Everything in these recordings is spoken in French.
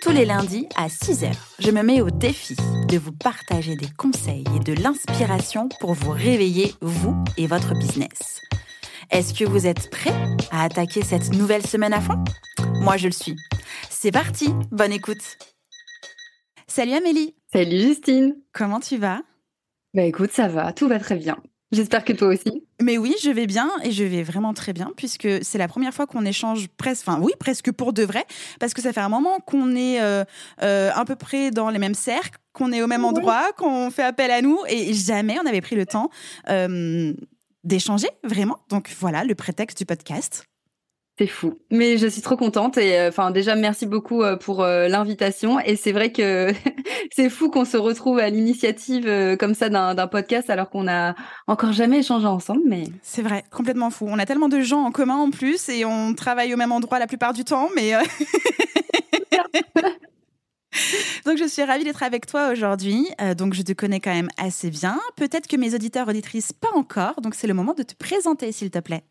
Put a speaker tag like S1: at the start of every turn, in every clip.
S1: Tous les lundis à 6h, je me mets au défi de vous partager des conseils et de l'inspiration pour vous réveiller, vous et votre business. Est-ce que vous êtes prêts à attaquer cette nouvelle semaine à fond? Moi, je le suis. C'est parti, bonne écoute. Salut Amélie.
S2: Salut Justine.
S1: Comment tu vas?
S2: Bah écoute, ça va, tout va très bien. J'espère que toi aussi.
S1: Mais oui, je vais bien et je vais vraiment très bien puisque c'est la première fois qu'on échange presque, enfin oui, presque pour de vrai, parce que ça fait un moment qu'on est euh, euh, à peu près dans les mêmes cercles, qu'on est au même endroit, qu'on fait appel à nous et jamais on avait pris le temps euh, d'échanger vraiment. Donc voilà le prétexte du podcast.
S2: C'est fou. Mais je suis trop contente et euh, enfin déjà merci beaucoup euh, pour euh, l'invitation et c'est vrai que c'est fou qu'on se retrouve à l'initiative comme ça d'un podcast alors qu'on a encore jamais échangé ensemble mais
S1: c'est vrai, complètement fou. On a tellement de gens en commun en plus et on travaille au même endroit la plupart du temps mais Donc je suis ravie d'être avec toi aujourd'hui. donc je te connais quand même assez bien. Peut-être que mes auditeurs auditrices pas encore. Donc c'est le moment de te présenter s'il te plaît.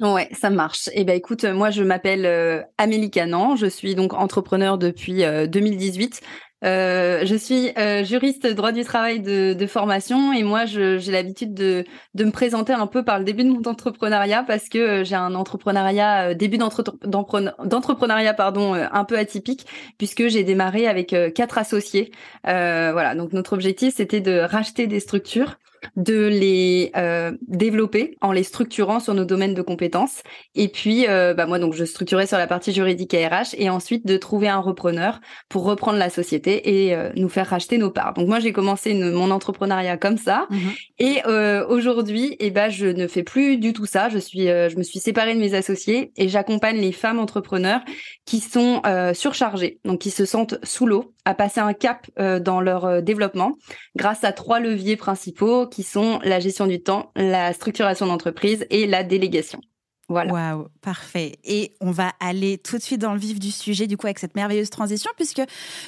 S2: Ouais, ça marche. Eh ben écoute, moi je m'appelle euh, Amélie Canan, je suis donc entrepreneur depuis 2018. Euh, euh, je suis juriste droit du travail de, formation et moi j'ai l'habitude de, de me présenter un peu par le début de mon entrepreneuriat parce que j'ai un entrepreneuriat début d'entrepreneuriat pardon un peu atypique puisque j'ai démarré avec quatre associés. voilà, donc notre objectif c'était de racheter des structures de les euh, développer en les structurant sur nos domaines de compétences. Et puis, euh, bah moi, donc, je structurais sur la partie juridique et RH, et ensuite de trouver un repreneur pour reprendre la société et euh, nous faire racheter nos parts. Donc moi, j'ai commencé mon entrepreneuriat comme ça, mmh et aujourd'hui, eh ben, je ne fais plus du tout ça. Je suis, je me suis séparée de mes associés et j'accompagne les femmes entrepreneurs qui sont surchargées, donc qui se sentent sous l'eau, à passer un cap dans leur développement grâce à trois leviers principaux qui sont la gestion du temps, la structuration d'entreprise et la délégation. Voilà.
S1: Waouh, parfait. Et on va aller tout de suite dans le vif du sujet, du coup, avec cette merveilleuse transition, puisque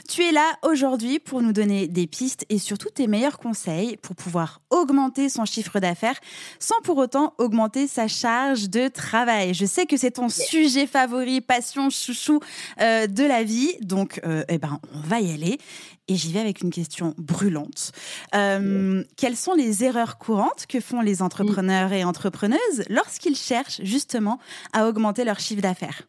S1: tu es là aujourd'hui pour nous donner des pistes et surtout tes meilleurs conseils pour pouvoir augmenter son chiffre d'affaires sans pour autant augmenter sa charge de travail. Je sais que c'est ton sujet favori, passion, chouchou euh, de la vie. Donc, euh, eh ben, on va y aller. Et j'y vais avec une question brûlante. Euh, quelles sont les erreurs courantes que font les entrepreneurs et entrepreneuses lorsqu'ils cherchent justement à augmenter leur chiffre d'affaires?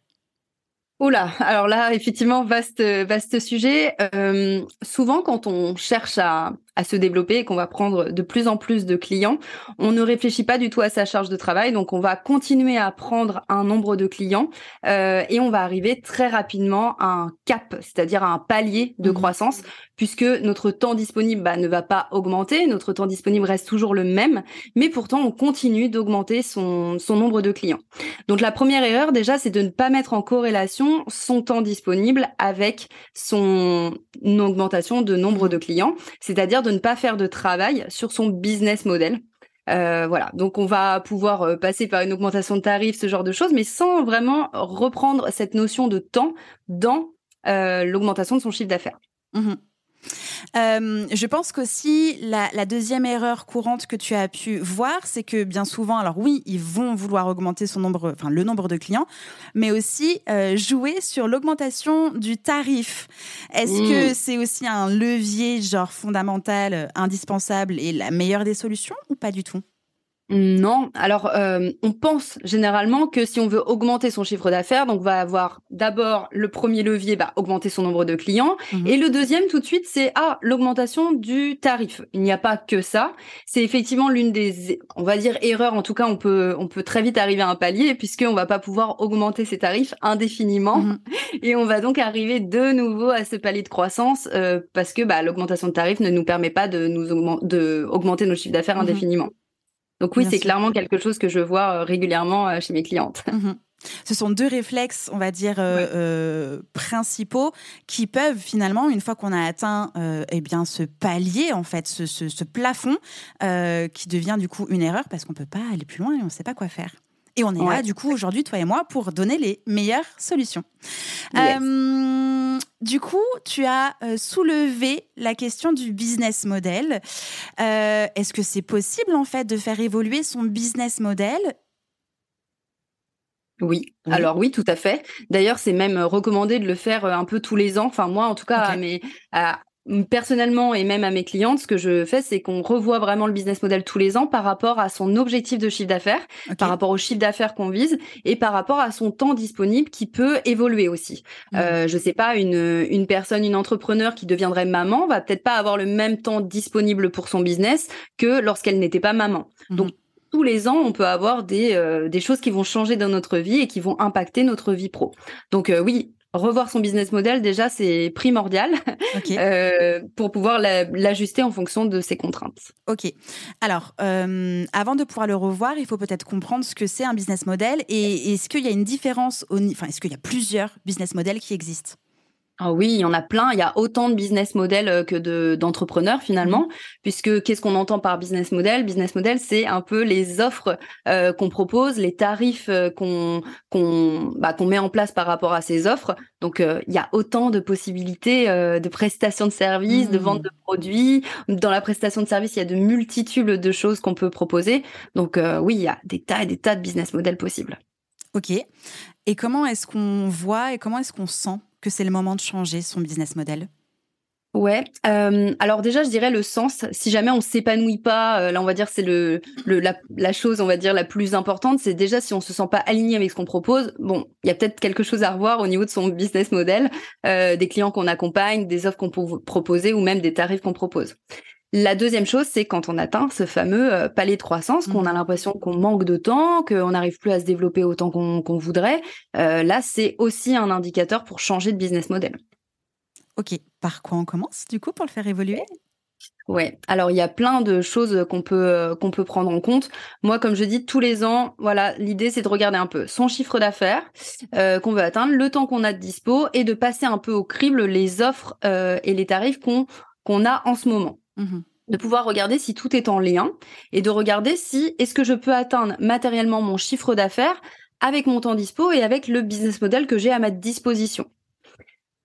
S2: Oula, alors là, effectivement, vaste, vaste sujet. Euh, souvent, quand on cherche à, à se développer et qu'on va prendre de plus en plus de clients, on ne réfléchit pas du tout à sa charge de travail. Donc, on va continuer à prendre un nombre de clients euh, et on va arriver très rapidement à un cap, c'est-à-dire à un palier de mmh. croissance, puisque notre temps disponible bah, ne va pas augmenter, notre temps disponible reste toujours le même, mais pourtant, on continue d'augmenter son, son nombre de clients. Donc, la première erreur, déjà, c'est de ne pas mettre en corrélation son temps disponible avec son augmentation de nombre de clients, c'est-à-dire de ne pas faire de travail sur son business model. Euh, voilà, donc on va pouvoir euh, passer par une augmentation de tarifs, ce genre de choses, mais sans vraiment reprendre cette notion de temps dans euh, l'augmentation de son chiffre d'affaires.
S1: Mmh euh, je pense qu'aussi, la, deuxième erreur courante que tu as pu voir, c'est que bien souvent, alors oui, ils vont vouloir augmenter son nombre, enfin le nombre de clients, mais aussi euh, jouer sur l'augmentation du tarif. Est-ce que mmh. c'est aussi un levier genre fondamental, euh, indispensable et la meilleure des solutions ou pas du tout?
S2: Non, alors euh, on pense généralement que si on veut augmenter son chiffre d'affaires, donc on va avoir d'abord le premier levier, bah, augmenter son nombre de clients, mmh et le deuxième tout de suite, c'est ah l'augmentation du tarif. Il n'y a pas que ça, c'est effectivement l'une des, on va dire erreurs. En tout cas, on peut on peut très vite arriver à un palier puisqu'on va pas pouvoir augmenter ses tarifs indéfiniment, mmh et on va donc arriver de nouveau à ce palier de croissance euh, parce que bah, l'augmentation de tarifs ne nous permet pas de nous de augmenter nos chiffres d'affaires mmh indéfiniment. Donc oui, c'est clairement quelque chose que je vois euh, régulièrement euh, chez mes clientes.
S1: Mhm. Ce sont deux réflexes, on va dire, euh, euh, principaux qui peuvent finalement, une fois qu'on a atteint euh, eh bien, ce palier, en fait, ce, ce, plafond, qui devient du coup une erreur parce qu'on ne peut pas aller plus loin et on ne sait pas quoi faire. Et on est là, du coup, aujourd'hui, toi et moi, pour donner les meilleures solutions. du coup, tu as soulevé la question du business model. Est-ce que c'est possible, en fait, de faire évoluer son business model?
S2: Oui. alors oui, tout à fait. D'ailleurs, c'est même recommandé de le faire un peu tous les ans. Enfin, moi, en tout cas, mais personnellement et même à mes clientes, ce que je fais, c'est qu'on revoit vraiment le business model tous les ans par rapport à son objectif de chiffre d'affaires, par rapport au chiffre d'affaires qu'on vise et par rapport à son temps disponible qui peut évoluer aussi. Je mmh. Euh, je sais pas, une, une personne, une entrepreneur qui deviendrait maman va peut-être pas avoir le même temps disponible pour son business que lorsqu'elle n'était pas maman. Mmh. Donc tous les ans, on peut avoir des, euh, des choses qui vont changer dans notre vie et qui vont impacter notre vie pro. Donc euh, oui, revoir son business model, déjà, c'est primordial euh, pour pouvoir l'ajuster en fonction de ses contraintes.
S1: Ok. Alors, avant de pouvoir le revoir, il faut peut-être comprendre ce que c'est un business model et est-ce qu'il y a une différence, au, enfin, est-ce qu'il y a plusieurs business models qui existent?
S2: Ah oui, il y en a plein. Il y a autant de business models euh, que de d'entrepreneurs finalement, mmh. puisque qu'est-ce qu'on entend par business model? Business model, c'est un peu les offres euh, qu'on propose, les tarifs euh, qu'on qu'on bah, qu'on met en place par rapport à ces offres. Donc il y a autant de possibilités de prestation de services, de vente de mmh. produits. Dans la prestation de services, il y a de multitudes de choses qu'on peut proposer. Donc oui, il y a des tas et des tas de business models possibles.
S1: Ok. Et comment est-ce qu'on voit et comment est-ce qu'on sent? Que c'est le moment de changer son business model?
S2: Ouais. Euh, alors déjà, je dirais le sens. Si jamais on s'épanouit pas, euh, là, on va dire c'est le, la, chose, on va dire la plus importante, c'est déjà si on se sent pas aligné avec ce qu'on propose. Bon, il y a peut-être quelque chose à revoir au niveau de son business model, euh, des clients qu'on accompagne, des offres qu'on peut proposer ou même des tarifs qu'on propose. La deuxième chose, c'est quand on atteint ce fameux euh, palier de croissance, qu'on a mmh. l'impression qu'on manque de temps, qu'on n'arrive plus à se développer autant qu'on voudrait. Euh, là, c'est aussi un indicateur pour changer de business model.
S1: Ok, par quoi on commence du coup pour le faire évoluer?
S2: Ouais, alors il y a plein de choses qu'on peut euh, qu'on peut prendre en compte. Moi, comme je dis, tous les ans, voilà, l'idée c'est de regarder un peu son chiffre d'affaires qu'on veut atteindre, le temps qu'on a de dispo et de passer un peu au crible les offres et les tarifs qu'on qu'on a en ce moment. Mmh de pouvoir regarder si tout est en lien et de regarder si est-ce que je peux atteindre matériellement mon chiffre d'affaires avec mon temps dispo et avec le business model que j'ai à ma disposition.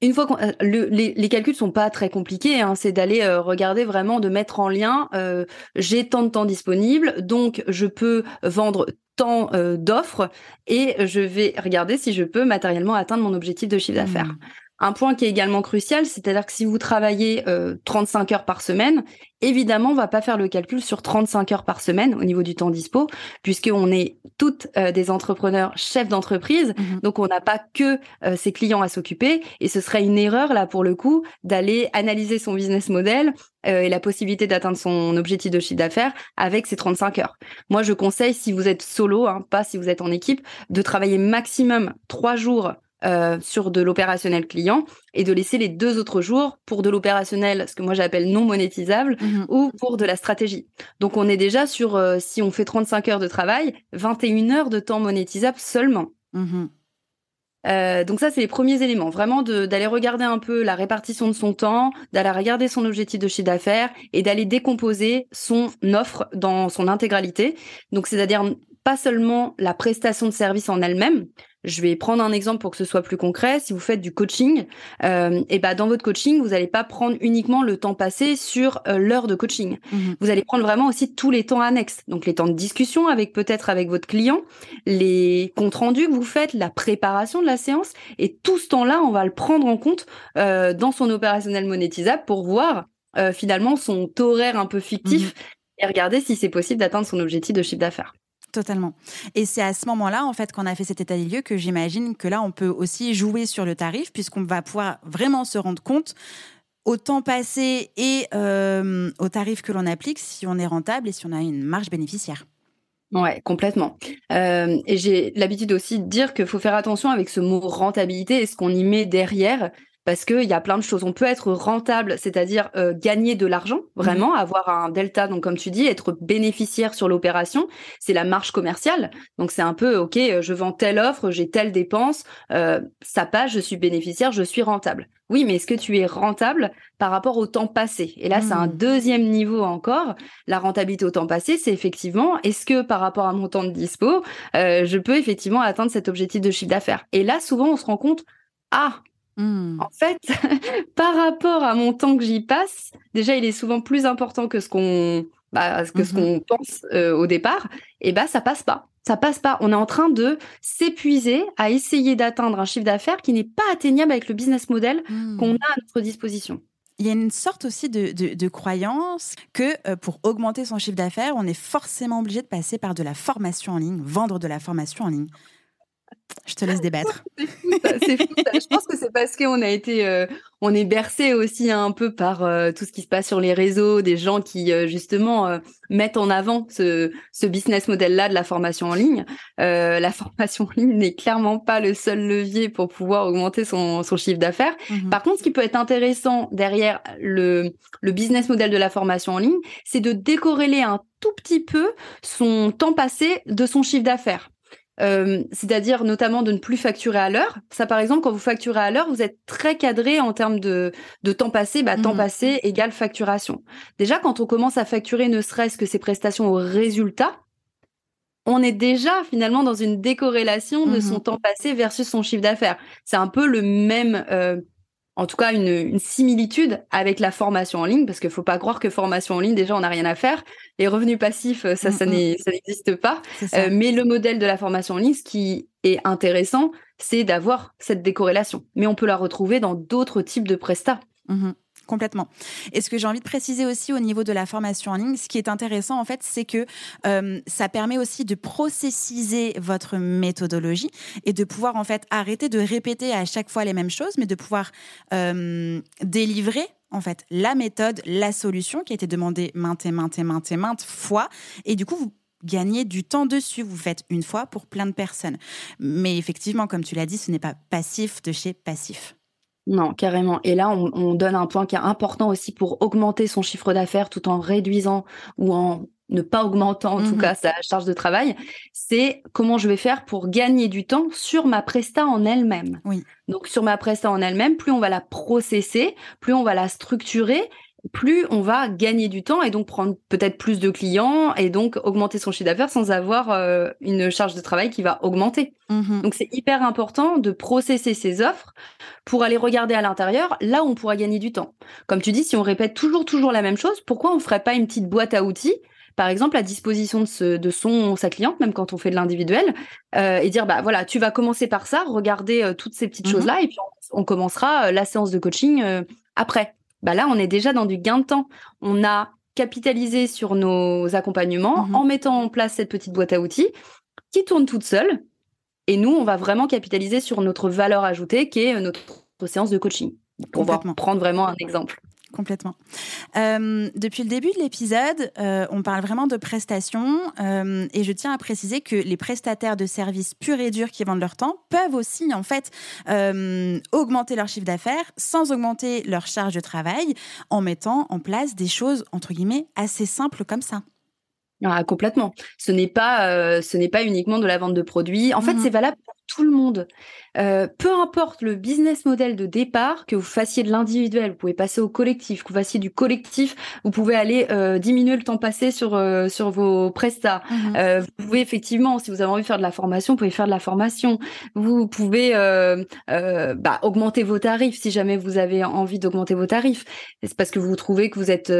S2: Une fois que euh, les, les, calculs sont pas très compliqués, hein, c'est d'aller euh, regarder vraiment, de mettre en lien. Euh, j'ai tant de temps disponible, donc je peux vendre tant d'offres et je vais regarder si je peux matériellement atteindre mon objectif de chiffre d'affaires. Mmh. Un point qui est également crucial, c'est-à-dire que si vous travaillez 35 euh, heures par semaine, évidemment, on va pas faire le calcul sur 35 heures par semaine au niveau du temps dispo, puisqu'on est toutes euh, des entrepreneurs chefs d'entreprise, mmh donc on n'a pas que euh, ses clients à s'occuper, et ce serait une erreur là pour le coup d'aller analyser son business model et la possibilité d'atteindre son objectif de chiffre d'affaires avec ces 35 heures. Moi, je conseille, si vous êtes solo, hein, pas si vous êtes en équipe, de travailler maximum trois jours euh, sur de l'opérationnel client et de laisser les deux autres jours pour de l'opérationnel, ce que moi j'appelle non monétisable, mhm. ou pour de la stratégie. Donc on est déjà sur, euh, si on fait 35 heures de travail, 21 heures de temps monétisable seulement. Mhm. Euh, donc ça, c'est les premiers éléments, vraiment d'aller regarder un peu la répartition de son temps, d'aller regarder son objectif de chiffre d'affaires et d'aller décomposer son offre dans son intégralité. Donc c'est-à-dire pas seulement la prestation de service en elle-même, je vais prendre un exemple pour que ce soit plus concret. Si vous faites du coaching, euh, et ben dans votre coaching, vous n'allez pas prendre uniquement le temps passé sur euh, l'heure de coaching. Mhm. Vous allez prendre vraiment aussi tous les temps annexes. Donc les temps de discussion avec peut-être avec votre client, les comptes rendus que vous faites, la préparation de la séance, et tout ce temps-là, on va le prendre en compte euh, dans son opérationnel monétisable pour voir euh, finalement son horaire un peu fictif mhm. et regarder si c'est possible d'atteindre son objectif de chiffre d'affaires.
S1: Totalement. Et c'est à ce moment-là, en fait, qu'on a fait cet état des lieux que j'imagine que là, on peut aussi jouer sur le tarif, puisqu'on va pouvoir vraiment se rendre compte au temps passé et euh, au tarif que l'on applique si on est rentable et si on a une marge bénéficiaire.
S2: Ouais, complètement. Euh, et j'ai l'habitude aussi de dire qu'il faut faire attention avec ce mot rentabilité et ce qu'on y met derrière. Parce qu'il y a plein de choses. On peut être rentable, c'est-à-dire euh, gagner de l'argent, mmh vraiment, avoir un delta, donc comme tu dis, être bénéficiaire sur l'opération. C'est la marge commerciale. Donc c'est un peu, OK, euh, je vends telle offre, j'ai telle dépense, euh, ça passe, je suis bénéficiaire, je suis rentable. Oui, mais est-ce que tu es rentable par rapport au temps passé? Et là, c'est un mmh. deuxième niveau encore. La rentabilité au temps passé, c'est effectivement, est-ce que par rapport à mon temps de dispo, je peux effectivement atteindre cet objectif de chiffre d'affaires? Et là, souvent, on se rend compte, ah, Mmh. En fait, par rapport à mon temps que j'y passe, déjà, il est souvent plus important que ce qu'on bah, que ce mmh qu'on pense euh, au départ. Et bah, ça passe pas. Ça passe pas. On est en train de s'épuiser à essayer d'atteindre un chiffre d'affaires qui n'est pas atteignable avec le business model mmh. qu'on a à notre disposition.
S1: Il y a une sorte aussi de, croyance que euh, pour augmenter son chiffre d'affaires, on est forcément obligé de passer par de la formation en ligne, vendre de la formation en ligne. Je te laisse débattre.
S2: c'est fou, Je pense que c'est parce qu'on a été, euh, on est bercé aussi un peu par euh, tout ce qui se passe sur les réseaux, des gens qui euh, justement mettent en avant ce, ce business model-là de la formation en ligne. la formation en ligne n'est clairement pas le seul levier pour pouvoir augmenter son, son chiffre d'affaires. Mmh par contre, ce qui peut être intéressant derrière le, le business model de la formation en ligne, c'est de décorréler un tout petit peu son temps passé de son chiffre d'affaires. Euh, c'est-à-dire notamment de ne plus facturer à l'heure. Ça, par exemple, quand vous facturez à l'heure, vous êtes très cadré en termes de, de temps passé. Bah, Temps mmh passé égale facturation. Déjà, quand on commence à facturer ne serait-ce que ces prestations au résultat, on est déjà finalement dans une décorrélation de mmh son temps passé versus son chiffre d'affaires. C'est un peu le même euh, en tout cas une, similitude avec la formation en ligne, parce qu'il faut pas croire que formation en ligne, déjà, on n'a rien à faire. Les revenus passifs, ça, ça n'existe pas. Euh, mais le modèle de la formation en ligne, ce qui est intéressant, c'est d'avoir cette décorrélation. Mais on peut la retrouver dans d'autres types de prestats.
S1: Mmh complètement. Et ce que j'ai envie de préciser aussi au niveau de la formation en ligne, ce qui est intéressant en fait, c'est que euh, ça permet aussi de processiser votre méthodologie et de pouvoir en fait arrêter de répéter à chaque fois les mêmes choses, mais de pouvoir euh, délivrer en fait la méthode, la solution qui a été demandée maintes maintes et maintes et maintes fois. Et du coup, vous gagnez du temps dessus. Vous faites une fois pour plein de personnes. Mais effectivement, comme tu l'as dit, ce n'est pas passif de chez passif.
S2: Non, carrément. Et là, on, donne un point qui est important aussi pour augmenter son chiffre d'affaires tout en réduisant ou en ne pas augmentant en tout mmh cas sa charge de travail, c'est comment je vais faire pour gagner du temps sur ma presta en elle-même.
S1: Oui.
S2: Donc sur ma presta en elle-même, plus on va la processer, plus on va la structurer plus on va gagner du temps et donc prendre peut-être plus de clients et donc augmenter son chiffre d'affaires sans avoir euh, une charge de travail qui va augmenter. Mmh donc c'est hyper important de processer ses offres pour aller regarder à l'intérieur là où on pourra gagner du temps. Comme tu dis, si on répète toujours toujours la même chose, pourquoi on ferait pas une petite boîte à outils par exemple, à disposition de, ce, de son sa cliente, même quand on fait de l'individuel, euh, et dire bah voilà, tu vas commencer par ça, regarder euh, toutes ces petites mmh choses là, et puis on commencera la séance de coaching après bah là, on est déjà dans du gain de temps. On a capitalisé sur nos accompagnements mhm. en mettant en place cette petite boîte à outils qui tourne toute seule. Et nous, on va vraiment capitaliser sur notre valeur ajoutée qui est notre séance de coaching. On va prendre vraiment un exemple
S1: complètement. Euh, depuis le début de l'épisode, euh, on parle vraiment de prestations euh, et je tiens à préciser que les prestataires de services purs et durs qui vendent leur temps peuvent aussi en fait augmenter leur chiffre d'affaires sans augmenter leur charge de travail en mettant en place des choses entre guillemets assez simples comme ça.
S2: Ah, complètement. Ce n'est pas, ce n'est pas uniquement de la vente de produits. En fait, mmh c'est valable tout le monde. Euh, peu importe le business model de départ, que vous fassiez de l'individuel, vous pouvez passer au collectif, que vous fassiez du collectif, vous pouvez aller euh, diminuer le temps passé sur euh, sur vos prestats. Mhm. Vous pouvez effectivement, si vous avez envie de faire de la formation, vous pouvez faire de la formation. Vous pouvez bah, augmenter vos tarifs si jamais vous avez envie d'augmenter vos tarifs. C'est parce que vous trouvez que vous êtes,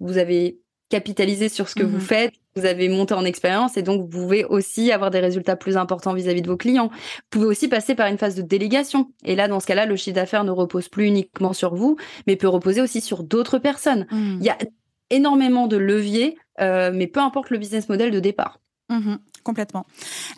S2: vous avez capitaliser sur ce que vous mmh faites, vous avez monté en expérience et donc vous pouvez aussi avoir des résultats plus importants vis-à-vis de vos clients. Vous pouvez aussi passer par une phase de délégation. Et là, dans ce cas-là, le chiffre d'affaires ne repose plus uniquement sur vous, mais peut reposer aussi sur d'autres personnes. Mmh. Il y a énormément de leviers, euh, mais peu importe le business model de départ.
S1: Mhm, complètement.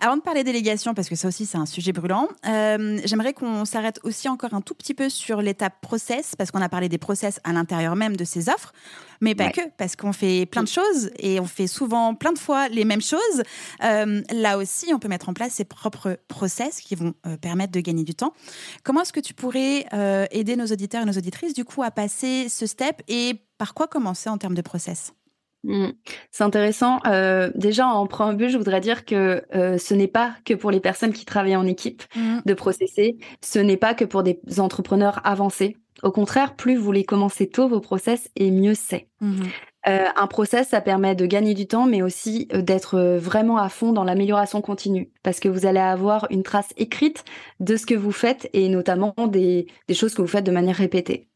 S1: Avant de parler délégation, parce que ça aussi c'est un sujet brûlant, euh, j'aimerais qu'on s'arrête aussi encore un tout petit peu sur l'étape process, parce qu'on a parlé des process à l'intérieur même de ces offres, mais pas que, parce qu'on fait plein de choses et on fait souvent plein de fois les mêmes choses. Euh, là aussi, on peut mettre en place ses propres process qui vont euh, permettre de gagner du temps. Comment est-ce que tu pourrais aider nos auditeurs et nos auditrices du coup à passer ce step et par quoi commencer en termes de process?
S2: Mmh. C'est intéressant. Euh, déjà, en préambule, je voudrais dire que euh, ce n'est pas que pour les personnes qui travaillent en équipe mmh. de processer, ce n'est pas que pour des entrepreneurs avancés. Au contraire, plus vous les commencez tôt, vos process, et mieux c'est. Mmh. Euh, un process, ça permet de gagner du temps, mais aussi d'être vraiment à fond dans l'amélioration continue, parce que vous allez avoir une trace écrite de ce que vous faites, et notamment des, des choses que vous faites de manière répétée.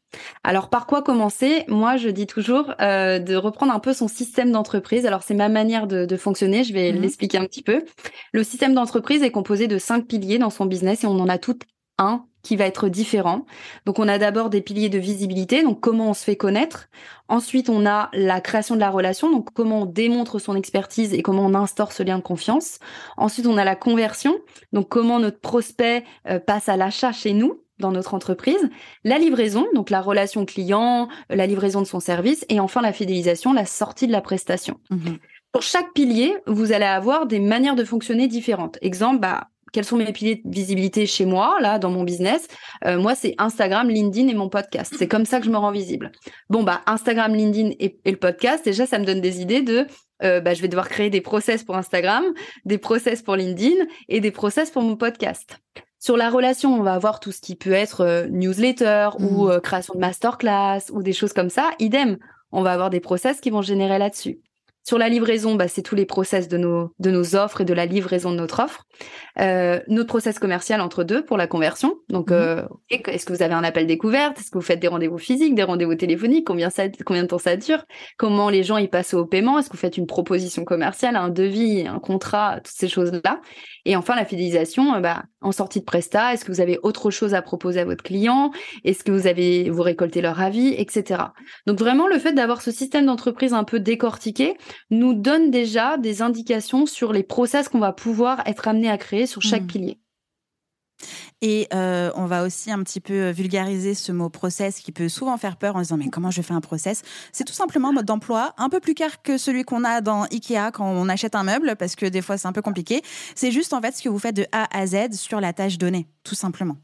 S2: Alors par quoi commencer? Moi, je dis toujours euh, de reprendre un peu son système d'entreprise. Alors c'est ma manière de, fonctionner, je vais mhm. l'expliquer un petit peu. Le système d'entreprise est composé de cinq piliers dans son business et on en a tout un qui va être différent. Donc on a d'abord des piliers de visibilité, donc comment on se fait connaître. Ensuite, on a la création de la relation, donc comment on démontre son expertise et comment on instaure ce lien de confiance. Ensuite, on a la conversion, donc comment notre prospect euh, passe à l'achat chez nous dans notre entreprise, la livraison, donc la relation client, la livraison de son service, et enfin la fidélisation, la sortie de la prestation. Mhm. Pour chaque pilier, vous allez avoir des manières de fonctionner différentes. Exemple, bah, quels sont mes piliers de visibilité chez moi, là, dans mon business? Euh, Moi, c'est Instagram, LinkedIn et mon podcast. C'est comme ça que je me rends visible. Bon, bah, Instagram, LinkedIn et, le podcast, déjà, ça me donne des idées de euh, bah, je vais devoir créer des process pour Instagram, des process pour LinkedIn et des process pour mon podcast. Sur la relation, on va avoir tout ce qui peut être euh, newsletter ou mmh. euh, création de masterclass ou des choses comme ça. Idem, on va avoir des process qui vont générer là-dessus. Sur la livraison, bah, c'est tous les process de nos, de nos offres et de la livraison de notre offre. Euh, notre process commercial entre deux pour la conversion. Donc, euh, est-ce que vous avez un appel découverte? Est-ce que vous faites des rendez-vous physiques, des rendez-vous téléphoniques? Combien, ça, combien de temps ça dure? Comment les gens y passent au paiement? Est-ce que vous faites une proposition commerciale, un devis, un contrat, toutes ces choses-là? Et enfin, la fidélisation, bah, en sortie de Presta, est-ce que vous avez autre chose à proposer à votre client? Est-ce que vous avez vous récoltez leur avis, etc. Donc vraiment, le fait d'avoir ce système d'entreprise un peu décortiqué, nous donne déjà des indications sur les process qu'on va pouvoir être amené à créer sur chaque mmh. pilier.
S1: Et euh, on va aussi un petit peu vulgariser ce mot process qui peut souvent faire peur en disant mais comment je fais un process? C'est tout simplement un mode d'emploi un peu plus clair que celui qu'on a dans Ikea quand on achète un meuble parce que des fois c'est un peu compliqué. C'est juste en fait ce que vous faites de A à Z sur la tâche donnée, tout simplement.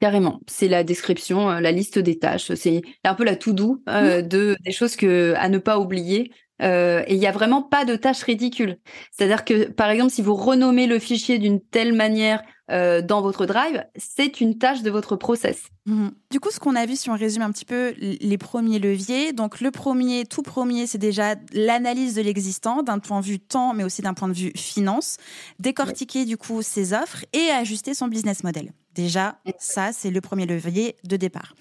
S2: Carrément, c'est la description, euh, la liste des tâches, c'est un peu la tout doux euh, mmh. de des choses que à ne pas oublier euh, et il n'y a vraiment pas de tâche ridicule. C'est-à-dire que, par exemple, si vous renommez le fichier d'une telle manière euh, dans votre drive, c'est une tâche de votre process.
S1: Mhm. Du coup, ce qu'on a vu, si on résume un petit peu les premiers leviers, donc le premier, tout premier, c'est déjà l'analyse de l'existant d'un point de vue temps, mais aussi d'un point de vue finance, décortiquer du coup ses offres et ajuster son business model. Déjà, ça, c'est le premier levier de départ.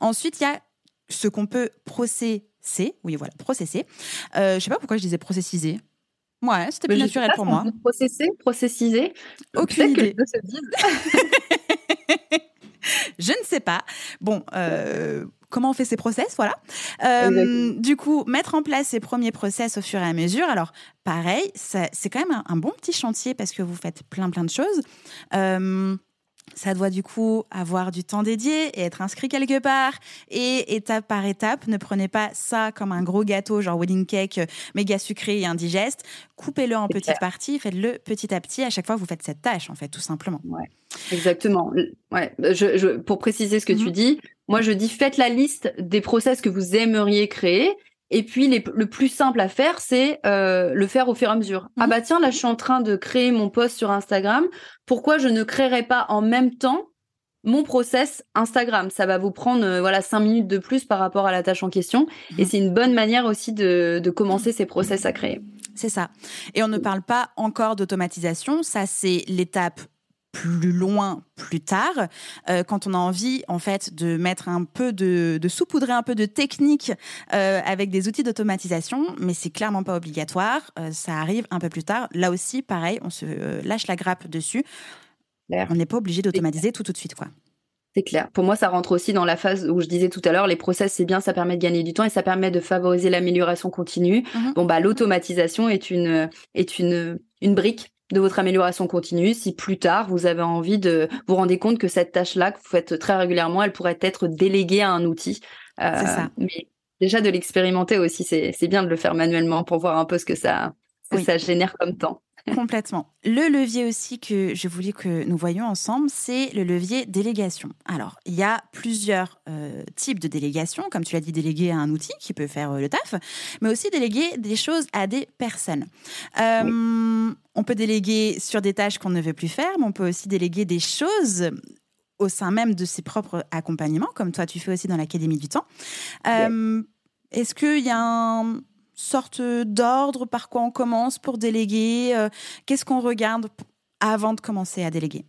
S1: Ensuite, il y a ce qu'on peut procéder c'est, oui, voilà, processer. Euh, je sais pas pourquoi je disais processiser. Ouais, c'était plus naturel pour moi.
S2: Processer, processiser.
S1: Aucune idée. Que je ne sais pas. Bon, euh, comment on fait ces process, voilà. Euh, du coup, mettre en place ces premiers process au fur et à mesure. Alors, pareil, c'est quand même un, un, bon petit chantier parce que vous faites plein, plein de choses. Ça doit du coup avoir du temps dédié et être inscrit quelque part. Et étape par étape, ne prenez pas ça comme un gros gâteau, genre wedding cake, euh, méga sucré et indigeste. Coupez-le en petites parties, faites-le petit à petit à chaque fois vous faites cette tâche, en fait, tout simplement.
S2: Ouais, exactement. Ouais, je, pour préciser ce que tu mhm. dis, moi je dis faites la liste des process que vous aimeriez créer et puis le plus simple à faire, c'est euh, le faire au fur et à mesure. Ah mhm. bah tiens, là je suis en train de créer mon post sur Instagram. Pourquoi je ne créerais pas en même temps mon process Instagram? Ça va vous prendre euh, voilà cinq minutes de plus par rapport à la tâche en question. Et mhm. c'est une bonne manière aussi de, de commencer ces process à créer.
S1: C'est ça. Et on ne parle pas encore d'automatisation. Ça, c'est l'étape plus loin plus tard, euh, quand on a envie en fait de mettre un peu de, de saupoudrer un peu de technique euh, avec des outils d'automatisation, mais c'est clairement pas obligatoire. Euh, ça arrive un peu plus tard. Là aussi, pareil, on se lâche la grappe dessus. On n'est pas obligé d'automatiser tout tout de suite, quoi.
S2: C'est clair. Pour moi, ça rentre aussi dans la phase où je disais tout à l'heure, les process, c'est bien, ça permet de gagner du temps et ça permet de favoriser l'amélioration continue.
S1: Mhm.
S2: Bon, bah, l'automatisation est une, est une, une brique de votre amélioration continue. Si plus tard, vous avez envie de vous rendre compte que cette tâche-là que vous faites très régulièrement, elle pourrait être déléguée à un outil. Euh,
S1: C'est ça.
S2: Mais déjà de l'expérimenter aussi, c'est bien de le faire manuellement pour voir un peu ce que ça, ce que ça génère comme temps.
S1: Complètement. Le levier aussi que je voulais que nous voyions ensemble, c'est le levier délégation. Alors, il y a plusieurs euh, types de délégation, comme tu l'as dit, déléguer à un outil qui peut faire euh, le taf, mais aussi déléguer des choses à des personnes. Euh, On peut déléguer sur des tâches qu'on ne veut plus faire, mais on peut aussi déléguer des choses au sein même de ses propres accompagnements, comme toi tu fais aussi dans l'Académie du temps. Est-ce qu'il y a un sorte d'ordre par quoi on commence pour déléguer euh, Qu'est-ce qu'on regarde avant de commencer à déléguer?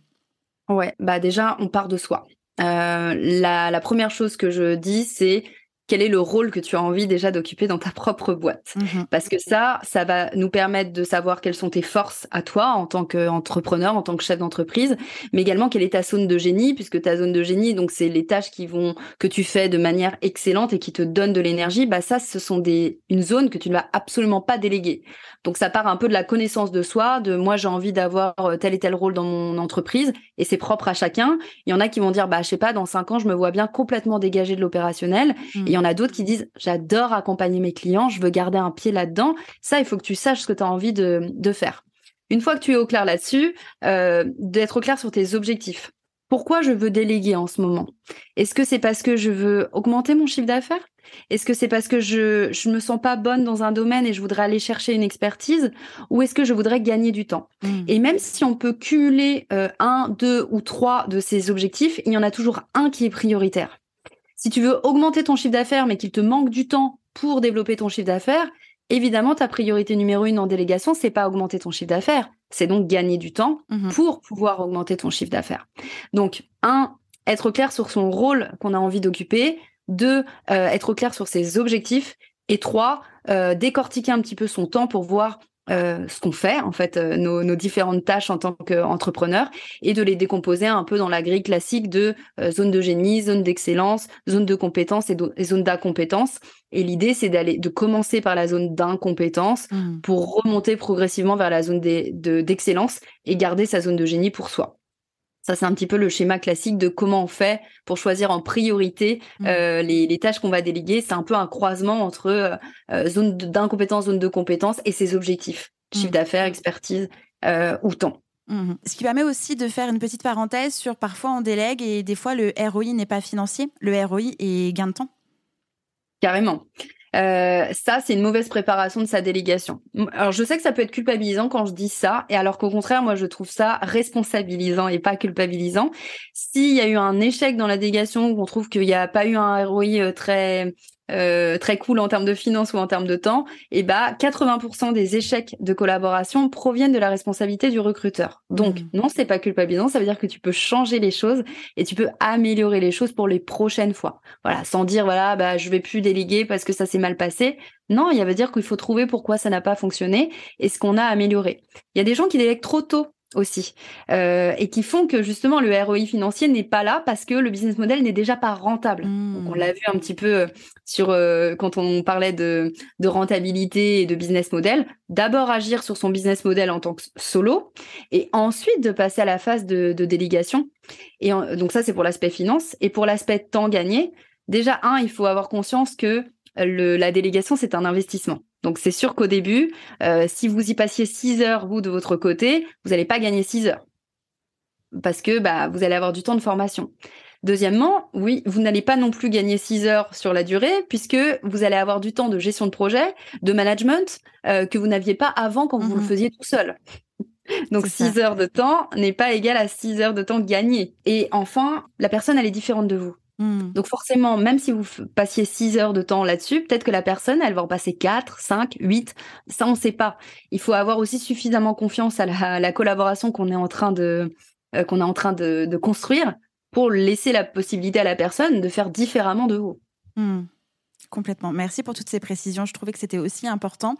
S2: Ouais, bah déjà, on part de soi. Euh, la, la première chose que je dis, c'est quel est le rôle que tu as envie déjà d'occuper dans ta propre boîte.
S1: Mhm.
S2: Parce que ça, ça va nous permettre de savoir quelles sont tes forces à toi en tant qu'entrepreneur, en tant que chef d'entreprise, mais également quelle est ta zone de génie, puisque ta zone de génie, donc c'est les tâches qui vont que tu fais de manière excellente et qui te donnent de l'énergie. Bah ça, ce sont des une zone que tu ne vas absolument pas déléguer. Donc ça part un peu de la connaissance de soi, de moi j'ai envie d'avoir euh, tel et tel rôle dans mon entreprise et c'est propre à chacun. Il y en a qui vont dire bah je sais pas dans cinq ans je me vois bien complètement dégagé de l'opérationnel.
S1: Mm.
S2: Il y en a d'autres qui disent j'adore accompagner mes clients, je veux garder un pied là-dedans. Ça il faut que tu saches ce que tu as envie de, de faire. Une fois que tu es au clair là-dessus, euh, d'être au clair sur tes objectifs. Pourquoi je veux déléguer en ce moment? Est-ce que c'est parce que je veux augmenter mon chiffre d'affaires? Est-ce que c'est parce que je je me sens pas bonne dans un domaine et je voudrais aller chercher une expertise? Ou est-ce que je voudrais gagner du temps?
S1: Mhm.
S2: Et même si on peut cumuler euh, un, deux ou trois de ces objectifs, il y en a toujours un qui est prioritaire. Si tu veux augmenter ton chiffre d'affaires mais qu'il te manque du temps pour développer ton chiffre d'affaires, évidemment ta priorité numéro une en délégation, c'est pas augmenter ton chiffre d'affaires, c'est donc gagner du temps
S1: Mhm.
S2: pour pouvoir augmenter ton chiffre d'affaires. Donc, un, être au clair sur son rôle qu'on a envie d'occuper. Deux, euh, être au clair sur ses objectifs. Et trois, euh, décortiquer un petit peu son temps pour voir euh, ce qu'on fait, en fait, euh, nos, nos différentes tâches en tant qu'entrepreneur et de les décomposer un peu dans la grille classique de euh, zone de génie, zone d'excellence, zone de compétence et, zone d'incompétence. Et l'idée, c'est d'aller, de commencer par la zone d'incompétence
S1: Mhm.
S2: pour remonter progressivement vers la zone de- d'excellence et garder sa zone de génie pour soi. Ça, c'est un petit peu le schéma classique de comment on fait pour choisir en priorité
S1: Mhm.
S2: euh, les, les tâches qu'on va déléguer. C'est un peu un croisement entre euh, euh, zone d'incompétence, zone de compétence et ses objectifs. Chiffre
S1: Mhm.
S2: d'affaires, expertise euh, ou temps.
S1: Mhm. Ce qui permet aussi de faire une petite parenthèse sur parfois on délègue et des fois le ROI n'est pas financier, le ROI est gain de temps.
S2: Carrément. Euh, ça, c'est une mauvaise préparation de sa délégation. Alors, je sais que ça peut être culpabilisant quand je dis ça, et alors qu'au contraire, moi, je trouve ça responsabilisant et pas culpabilisant. S'il y a eu un échec dans la délégation, qu'on trouve qu'il n'y a pas eu un ROI euh, très euh, très cool en termes de finances ou en termes de temps, et bah 80% des échecs de collaboration proviennent de la responsabilité du recruteur. Donc
S1: Mhm.
S2: non, c'est pas culpabilisant, ça veut dire que tu peux changer les choses et tu peux améliorer les choses pour les prochaines fois. Voilà, sans dire voilà, bah je vais plus déléguer parce que ça s'est mal passé. Non, il veut dire qu'il faut trouver pourquoi ça n'a pas fonctionné et ce qu'on a amélioré. Il y a des gens qui délèguent trop tôt aussi euh, et qui font que justement le ROI financier n'est pas là parce que le business model n'est déjà pas rentable. Donc on l'a vu un petit peu euh, sur euh, quand on parlait de, de rentabilité et de business model. D'abord agir sur son business model en tant que solo et ensuite de passer à la phase de, de délégation. Et en- donc ça c'est pour l'aspect finance et pour l'aspect temps gagné. Déjà un, il faut avoir conscience que le, la délégation c'est un investissement. Donc c'est sûr qu'au début, euh, si vous y passiez 6 heures vous de votre côté, vous n'allez pas gagner 6 heures parce que bah, vous allez avoir du temps de formation. Deuxièmement, oui, vous n'allez pas non plus gagner 6 heures sur la durée, puisque vous allez avoir du temps de gestion de projet, de management, euh, que vous n'aviez pas avant quand vous le faisiez tout seul. Donc
S1: C'est ça.
S2: 6 heures de temps n'est pas égal à 6 heures de temps gagné. Et enfin, la personne, elle est différente de vous.
S1: Mhm.
S2: Donc forcément, même si vous passiez 6 heures de temps là-dessus, peut-être que la personne, elle va en passer 4, 5, 8. Ça, on ne sait pas. Il faut avoir aussi suffisamment confiance à la, à la collaboration qu'on est en train de, euh, qu'on est en train de, de construire pour laisser la possibilité à la personne de faire différemment de vous.
S1: Hmm. Complètement. Merci pour toutes ces précisions. Je trouvais que c'était aussi important.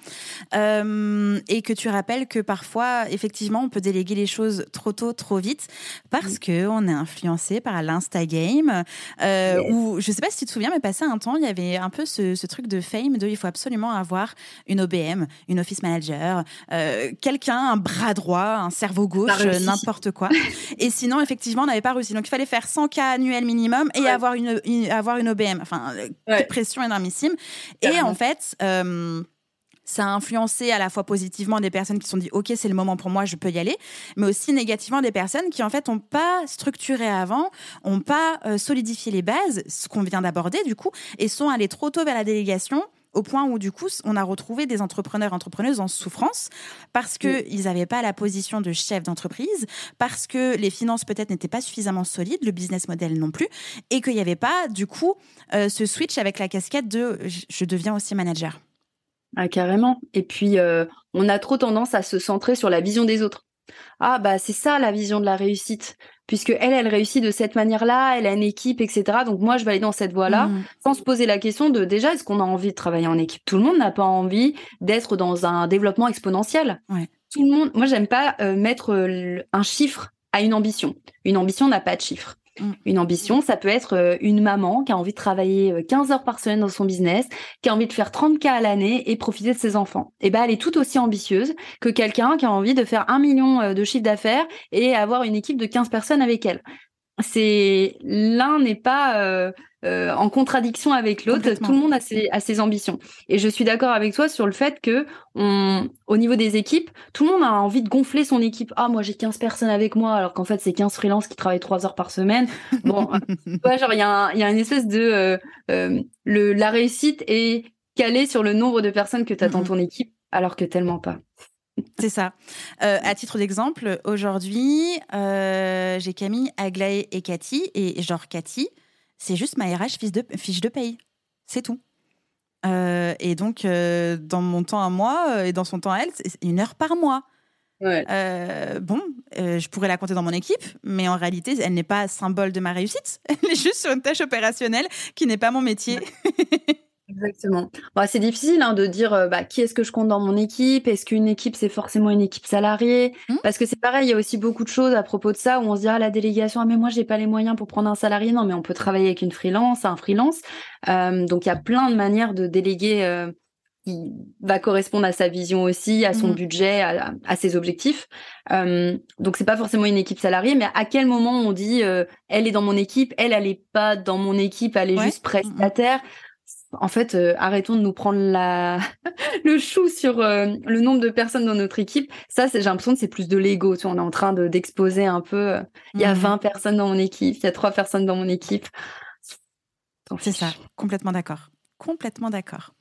S1: Euh, et que tu rappelles que parfois, effectivement, on peut déléguer les choses trop tôt, trop vite, parce que qu'on est influencé par l'Instagame. Euh, Ou je sais pas si tu te souviens, mais passé un temps, il y avait un peu ce, truc de fame de il faut absolument avoir une OBM, une office manager, euh, quelqu'un, un bras droit, un cerveau gauche, n'importe quoi. et sinon, effectivement, on n'avait pas réussi. Donc, il fallait faire 100 k annuels minimum et avoir, une, avoir une OBM. Enfin, ouais. pression énorme et en fait, euh, ça a influencé à la fois positivement des personnes qui se sont dit ok c'est le moment pour moi je peux y aller mais aussi négativement des personnes qui en fait n'ont pas structuré avant n'ont pas euh, solidifié les bases ce qu'on vient d'aborder du coup et sont allés trop tôt vers la délégation au point où du coup on a retrouvé des entrepreneurs entrepreneuses en souffrance parce que ils n'avaient pas la position de chef d'entreprise parce que les finances peut-être n'étaient pas suffisamment solides le business model non plus et qu'il n'y avait pas du coup euh, ce switch avec la casquette de je deviens aussi manager.
S2: Ah, carrément. Et puis euh, on a trop tendance à se centrer sur la vision des autres ah bah c'est ça la vision de la réussite puisque elle, elle réussit de cette manière-là, elle a une équipe, etc. Donc moi, je vais aller dans cette voie-là, mmh. sans se poser la question de déjà, est-ce qu'on a envie de travailler en équipe? Tout le monde n'a pas envie d'être dans un développement exponentiel. Tout le monde, moi, j'aime pas euh, mettre euh, un chiffre à une ambition. Une ambition n'a pas de chiffre. Mm. Une ambition, ça peut être euh, une maman qui a envie de travailler 15 euh, heures par semaine dans son business, qui a envie de faire 30 k à l'année et profiter de ses enfants. Et eh ben, elle est tout aussi ambitieuse que quelqu'un qui a envie de faire un million euh, de chiffre d'affaires et avoir une équipe de 15 personnes avec elle. C'est l'un n'est pas en contradiction avec l'autre. Tout le monde a ses, a ses ambitions. Et je suis d'accord avec toi sur le fait que, on, au niveau des équipes, tout le monde a envie de gonfler son équipe. Ah, moi j'ai 15 personnes avec moi, alors qu'en fait c'est 15 freelances qui travaillent 3 heures par semaine. Bon, ouais, genre il y, a y a une espèce de euh, euh, le, la réussite est calée sur le nombre de personnes que tu as dans ton équipe, alors que tellement pas.
S1: C'est ça. Euh, à titre d'exemple, aujourd'hui, euh, j'ai Camille, Aglaé et Cathy. Et genre, Cathy, c'est juste ma RH fiche de, fiche de paye. C'est tout. Euh, et donc, euh, dans mon temps à moi euh, et dans son temps à elle, c'est une heure par mois. bon, je pourrais la compter dans mon équipe, mais en réalité, elle n'est pas symbole de ma réussite. Elle est juste sur une tâche opérationnelle qui n'est pas mon métier.
S2: Exactement. C'est difficile hein, de dire euh, bah, qui est-ce que je compte dans mon équipe? Est-ce qu'une équipe, c'est forcément une équipe salariée? Mmh. Parce que c'est pareil, il y a aussi beaucoup de choses à propos de ça où on se dit, ah, la délégation, ah, mais moi, j'ai pas les moyens pour prendre un salarié. Non, mais on peut travailler avec une freelance, un freelance. Euh, donc, il y a plein de manières de déléguer euh, qui va correspondre à sa vision aussi, à son mmh. budget, à, ses objectifs. Euh, donc c'est pas forcément une équipe salariée, mais à quel moment on dit elle est dans mon équipe, elle elle est pas dans mon équipe, elle est juste mmh, prestataire? En fait, euh, arrêtons de nous prendre la... le chou sur euh, le nombre de personnes dans notre équipe. Ça, j'ai l'impression que c'est plus de l'ego. Tu on est en train de d'exposer un peu. Euh, il y a 20 mmh personnes dans mon équipe, il y a trois personnes dans mon équipe.
S1: C'est ça, complètement d'accord. Complètement d'accord.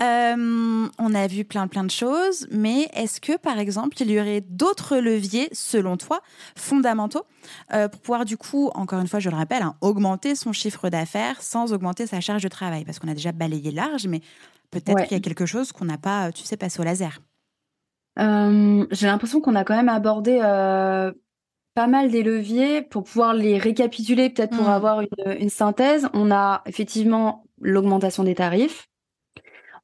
S1: Euh, on a vu plein plein de choses, mais est-ce que par exemple il y aurait d'autres leviers selon toi fondamentaux euh, pour pouvoir du coup, encore une fois je le rappelle, hein, augmenter son chiffre d'affaires sans augmenter sa charge de travail? Parce qu'on a déjà balayé large, mais peut-être qu'il y a quelque chose qu'on n'a pas, tu sais, passé au laser.
S2: Euh, j'ai l'impression qu'on a quand même abordé pas mal des leviers pour pouvoir les récapituler, peut-être pour mmh. avoir une, synthèse. On a effectivement l'augmentation des tarifs.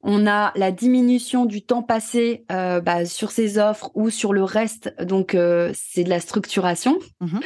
S2: On a la diminution du temps passé euh, bah, sur ces offres ou sur le reste, donc euh, c'est de la structuration. Mhm.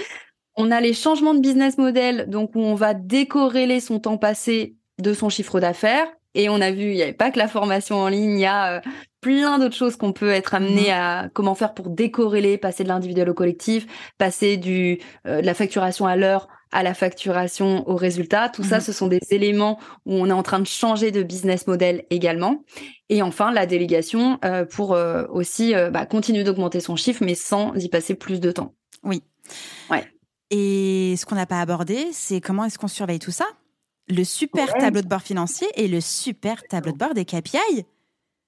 S2: On a les changements de business model, donc où on va décorréler son temps passé de son chiffre d'affaires. Et on a vu, il n'y avait pas que la formation en ligne, il y a euh, plein d'autres choses qu'on peut être amené mhm. à comment faire pour décorréler, passer de l'individuel au collectif, passer du de la facturation à l'heure à la facturation, au résultat. Tout ça, mhm. ce sont des éléments où on est en train de changer de business model également. Et enfin, la délégation euh, pour euh, aussi euh, bah, continuer d'augmenter son chiffre, mais sans y passer plus de temps.
S1: Oui.
S2: Ouais.
S1: Et ce qu'on n'a pas abordé, c'est comment est-ce qu'on surveille tout ça? Le super tableau de bord financier et le super tableau de bord des KPI.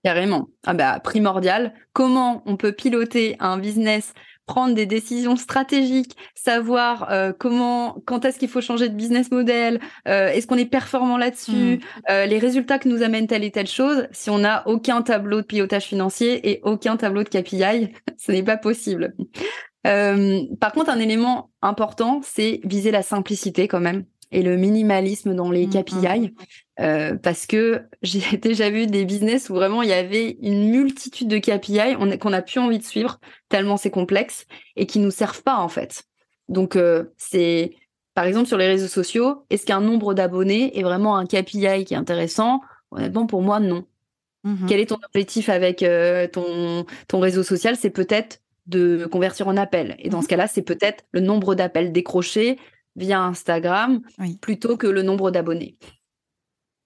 S2: Carrément. Ah bah primordial. Comment on peut piloter un business prendre des décisions stratégiques, savoir euh, comment, quand est-ce qu'il faut changer de business model, euh, est-ce qu'on est performant là-dessus, mm. euh, les résultats que nous amènent telle et telle chose. Si on n'a aucun tableau de pilotage financier et aucun tableau de KPI, ce n'est pas possible. par contre, un élément important, c'est viser la simplicité quand même. Et le minimalisme dans les
S1: Mmh,
S2: KPI. Euh, parce que j'ai déjà vu des business où vraiment il y avait une multitude de KPI qu'on n'a plus envie de suivre tellement c'est complexe et qui nous servent pas en fait. Donc euh, c'est par exemple sur les réseaux sociaux, est-ce qu'un nombre d'abonnés est vraiment un KPI qui est intéressant? Honnêtement pour moi non.
S1: Mhm.
S2: Quel est ton objectif avec euh, ton, ton réseau social? C'est peut-être de convertir en appel. Et dans
S1: Mhm.
S2: ce cas-là, c'est peut-être le nombre d'appels décrochés via Instagram
S1: Oui.
S2: plutôt que le nombre d'abonnés,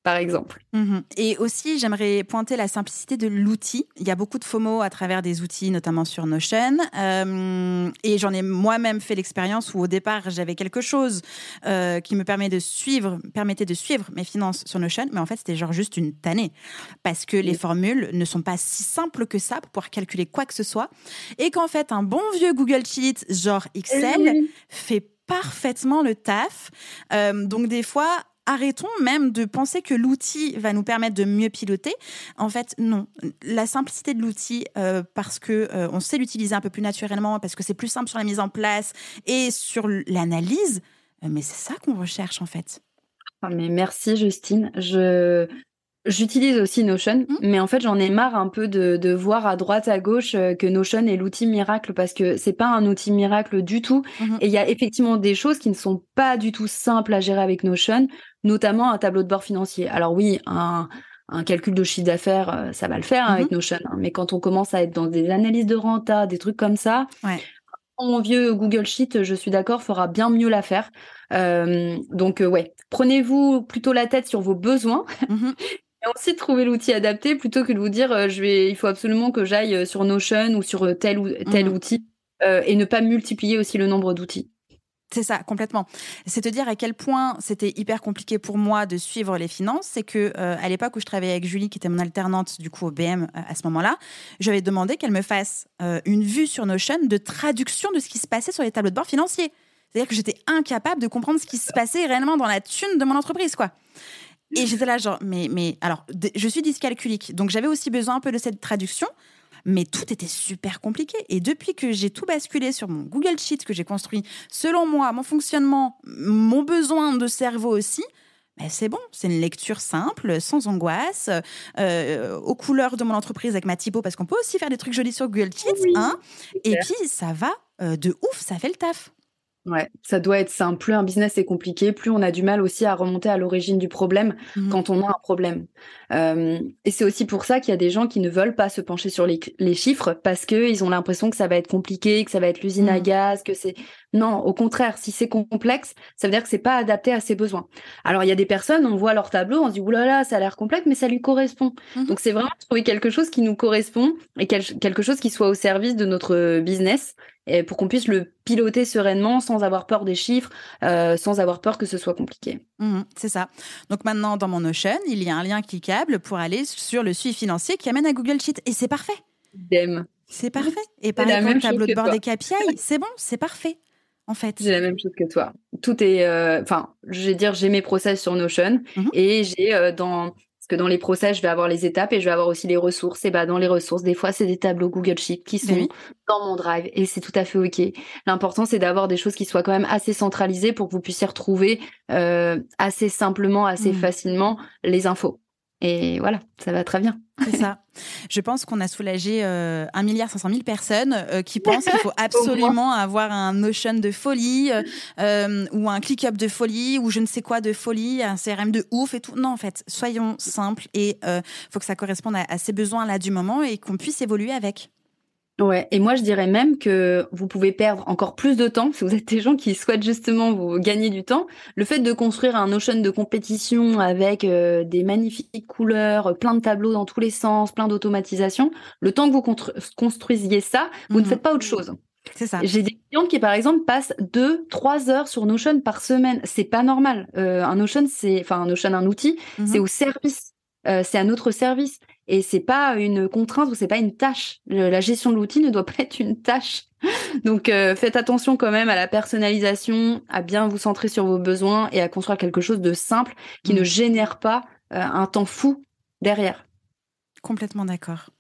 S2: par exemple.
S1: Mhm. Et aussi, j'aimerais pointer la simplicité de l'outil. Il y a beaucoup de FOMO à travers des outils, notamment sur Notion. Euh, et j'en ai moi-même fait l'expérience où au départ, j'avais quelque chose euh, qui me permet de suivre, permettait de suivre mes finances sur Notion. Mais en fait, c'était genre juste une tannée. Parce que les formules ne sont pas si simples que ça pour pouvoir calculer quoi que ce soit. Et qu'en fait, un bon vieux Google Sheet, genre Excel, fait parfaitement le taf. Euh, donc des fois, arrêtons même de penser que l'outil va nous permettre de mieux piloter. En fait, non. La simplicité de l'outil, euh, parce que euh, on sait l'utiliser un peu plus naturellement, parce que c'est plus simple sur la mise en place et sur l'analyse. Mais c'est ça qu'on recherche en fait.
S2: Ah, mais merci Justine. Je j'utilise aussi Notion,
S1: Mhm.
S2: mais en fait j'en ai marre un peu de, de voir à droite à gauche euh, que Notion est l'outil miracle parce que c'est pas un outil miracle du tout.
S1: Mhm.
S2: Et il y a effectivement des choses qui ne sont pas du tout simples à gérer avec Notion, notamment un tableau de bord financier. Alors oui, un un calcul de chiffre d'affaires, euh, ça va le faire avec Notion. hein, mais quand on commence à être dans des analyses de renta, des trucs comme ça,
S1: Ouais.
S2: mon vieux Google Sheet, je suis d'accord, fera bien mieux l'affaire. Euh, donc euh, ouais, prenez-vous plutôt la tête sur vos besoins ensuite trouver l'outil adapté plutôt que de vous dire euh, je vais, il faut absolument que j'aille euh, sur Notion ou sur euh, tel ou tel
S1: Mhm.
S2: outil euh, et ne pas multiplier aussi le nombre d'outils.
S1: C'est ça, complètement. C'est te dire à quel point c'était hyper compliqué pour moi de suivre les finances. C'est que euh, à l'époque où je travaillais avec Julie, qui était mon alternante du coup au BM euh, à ce moment-là, j'avais demandé qu'elle me fasse euh, une vue sur Notion de traduction de ce qui se passait sur les tableaux de bord financiers. C'est-à-dire que j'étais incapable de comprendre ce qui se passait réellement dans la thune de mon entreprise, quoi. Et j'étais là, genre, mais, mais alors, je suis dyscalculique, donc j'avais aussi besoin un peu de cette traduction, mais tout était super compliqué. Et depuis que j'ai tout basculé sur mon Google Sheet que j'ai construit, selon moi, mon fonctionnement, mon besoin de cerveau aussi, ben c'est bon, c'est une lecture simple, sans angoisse, euh, aux couleurs de mon entreprise avec ma typo, parce qu'on peut aussi faire des trucs jolis sur Google Sheets,
S2: Oui,
S1: hein. Et puis ça va euh, de ouf, ça fait le taf.
S2: Ouais, ça doit être simple. Plus un business est compliqué, plus on a du mal aussi à remonter à l'origine du problème
S1: Mhm.
S2: quand on a un problème. Euh, et c'est aussi pour ça qu'il y a des gens qui ne veulent pas se pencher sur les, les chiffres parce que ils ont l'impression que ça va être compliqué, que ça va être l'usine à
S1: Mhm.
S2: gaz, que c'est non. Au contraire, si c'est complexe, ça veut dire que c'est pas adapté à ses besoins. Alors il y a des personnes, on voit leur tableau, on se dit oulala, ça a l'air complexe, mais ça lui correspond.
S1: Mhm.
S2: Donc c'est vraiment trouver quelque chose qui nous correspond et quel- quelque chose qui soit au service de notre business et pour qu'on puisse le piloter sereinement sans avoir peur des chiffres, euh, sans avoir peur que ce soit compliqué.
S1: Mhm, c'est ça. Donc maintenant, dans mon Notion, il y a un lien cliquable pour aller sur le suivi financier qui amène à Google Sheet. Et c'est parfait. C'est parfait. Et pareil le tableau de bord des KPI, c'est bon, c'est parfait. En fait.
S2: J'ai la même chose que toi. Tout est, euh, enfin, je vais dire, j'ai mes process sur Notion
S1: Mhm.
S2: et j'ai euh, dans parce que dans les process, je vais avoir les étapes et je vais avoir aussi les ressources. Et bah dans les ressources, des fois, c'est des tableaux Google Sheet qui sont
S1: Ben oui.
S2: dans mon drive et c'est tout à fait ok. L'important, c'est d'avoir des choses qui soient quand même assez centralisées pour que vous puissiez retrouver euh, assez simplement, assez
S1: Mhm.
S2: facilement les infos. Et voilà, ça va très bien.
S1: C'est ça. Je pense qu'on a soulagé euh, 1 milliard 500 000 personnes euh, qui pensent qu'il faut absolument avoir un Notion de folie euh, euh, ou un ClickUp de folie ou je ne sais quoi de folie, un CRM de ouf et tout. Non, en fait, soyons simples et il faut que ça corresponde à, à ces besoins là du moment et qu'on puisse évoluer avec.
S2: Ouais, et moi je dirais même que vous pouvez perdre encore plus de temps si vous êtes des gens qui souhaitent justement vous gagner du temps. Le fait de construire un Notion de compétition avec euh, des magnifiques couleurs, plein de tableaux dans tous les sens, plein d'automatisation, le temps que vous constru- construisiez ça, vous ne
S1: Mhm.
S2: faites pas autre chose.
S1: C'est ça.
S2: J'ai des clientes qui par exemple passent deux, trois heures sur Notion par semaine. C'est pas normal. Euh, un Notion, c'est, enfin un Notion, un outil,
S1: Mhm.
S2: c'est au service. Euh, c'est à notre service. Et c'est pas une contrainte ou c'est pas une tâche. Le- la gestion de l'outil ne doit pas être une tâche. Donc euh, faites attention quand même à la personnalisation, à bien vous centrer sur vos besoins et à construire quelque chose de simple qui ne
S1: Mhm.
S2: génère pas euh, un temps fou derrière.
S1: Complètement d'accord.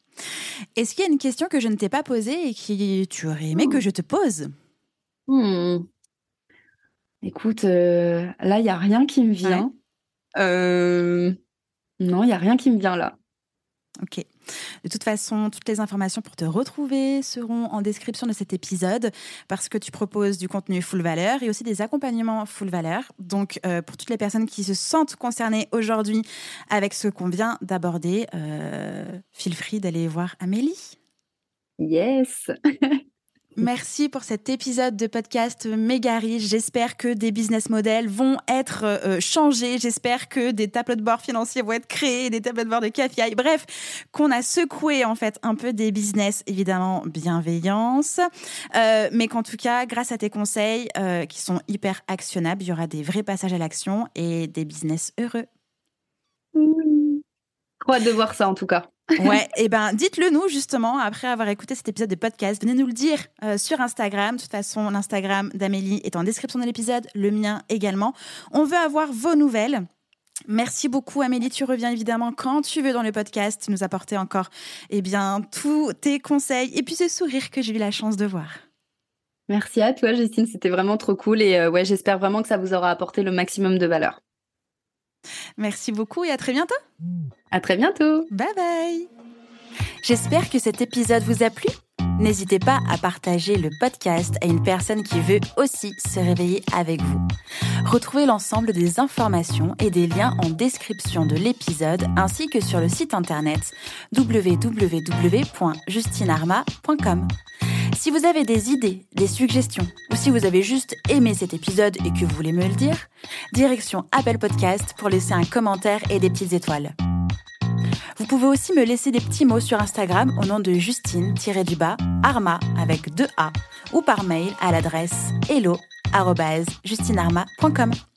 S1: Est-ce qu'il y a une question que je ne t'ai pas posée et que tu aurais aimé que je te pose?
S2: Hmm. Écoute, là, il n'y a rien qui me vient. Non, il n'y a rien qui me vient là.
S1: Ok. De toute façon, toutes les informations pour te retrouver seront en description de cet épisode parce que tu proposes du contenu full valeur et aussi des accompagnements full valeur. Donc, euh, pour toutes les personnes qui se sentent concernées aujourd'hui avec ce qu'on vient d'aborder, euh, feel free d'aller voir Amélie.
S2: Yes
S1: Merci pour cet épisode de podcast méga. J'espère que des business models vont être euh, changés. J'espère que des tableaux de bord financiers vont être créés, des tableaux de bord de KPI. Bref, qu'on a secoué en fait un peu des business, évidemment, bienveillance. Euh, mais qu'en tout cas, grâce à tes conseils euh, qui sont hyper actionnables, il y aura des vrais passages à l'action et des business heureux.
S2: Oui. Trop de voir ça en tout cas.
S1: Ouais, et eh ben dites-le nous justement après avoir écouté cet épisode de podcast. Venez nous le dire euh, sur Instagram. De toute façon, l'Instagram d'Amélie est en description de l'épisode, le mien également. On veut avoir vos nouvelles. Merci beaucoup Amélie, tu reviens évidemment quand tu veux dans le podcast nous apporter encore eh bien tous tes conseils et puis ce sourire que j'ai eu la chance de voir.
S2: Merci à toi Justine, c'était vraiment trop cool et euh, ouais, j'espère vraiment que ça vous aura apporté le maximum de valeur.
S1: Merci beaucoup et à très bientôt.
S2: À très bientôt.
S1: Bye bye. J'espère que cet épisode vous a plu. N'hésitez pas à partager le podcast à une personne qui veut aussi se réveiller avec vous. Retrouvez l'ensemble des informations et des liens en description de l'épisode ainsi que sur le site internet www.justinarma.com. Si vous avez des idées, des suggestions, ou si vous avez juste aimé cet épisode et que vous voulez me le dire, direction Apple Podcast pour laisser un commentaire et des petites étoiles. Vous pouvez aussi me laisser des petits mots sur Instagram au nom de Justine-du-bas, Arma avec deux A, ou par mail à l'adresse hello.justinarma.com.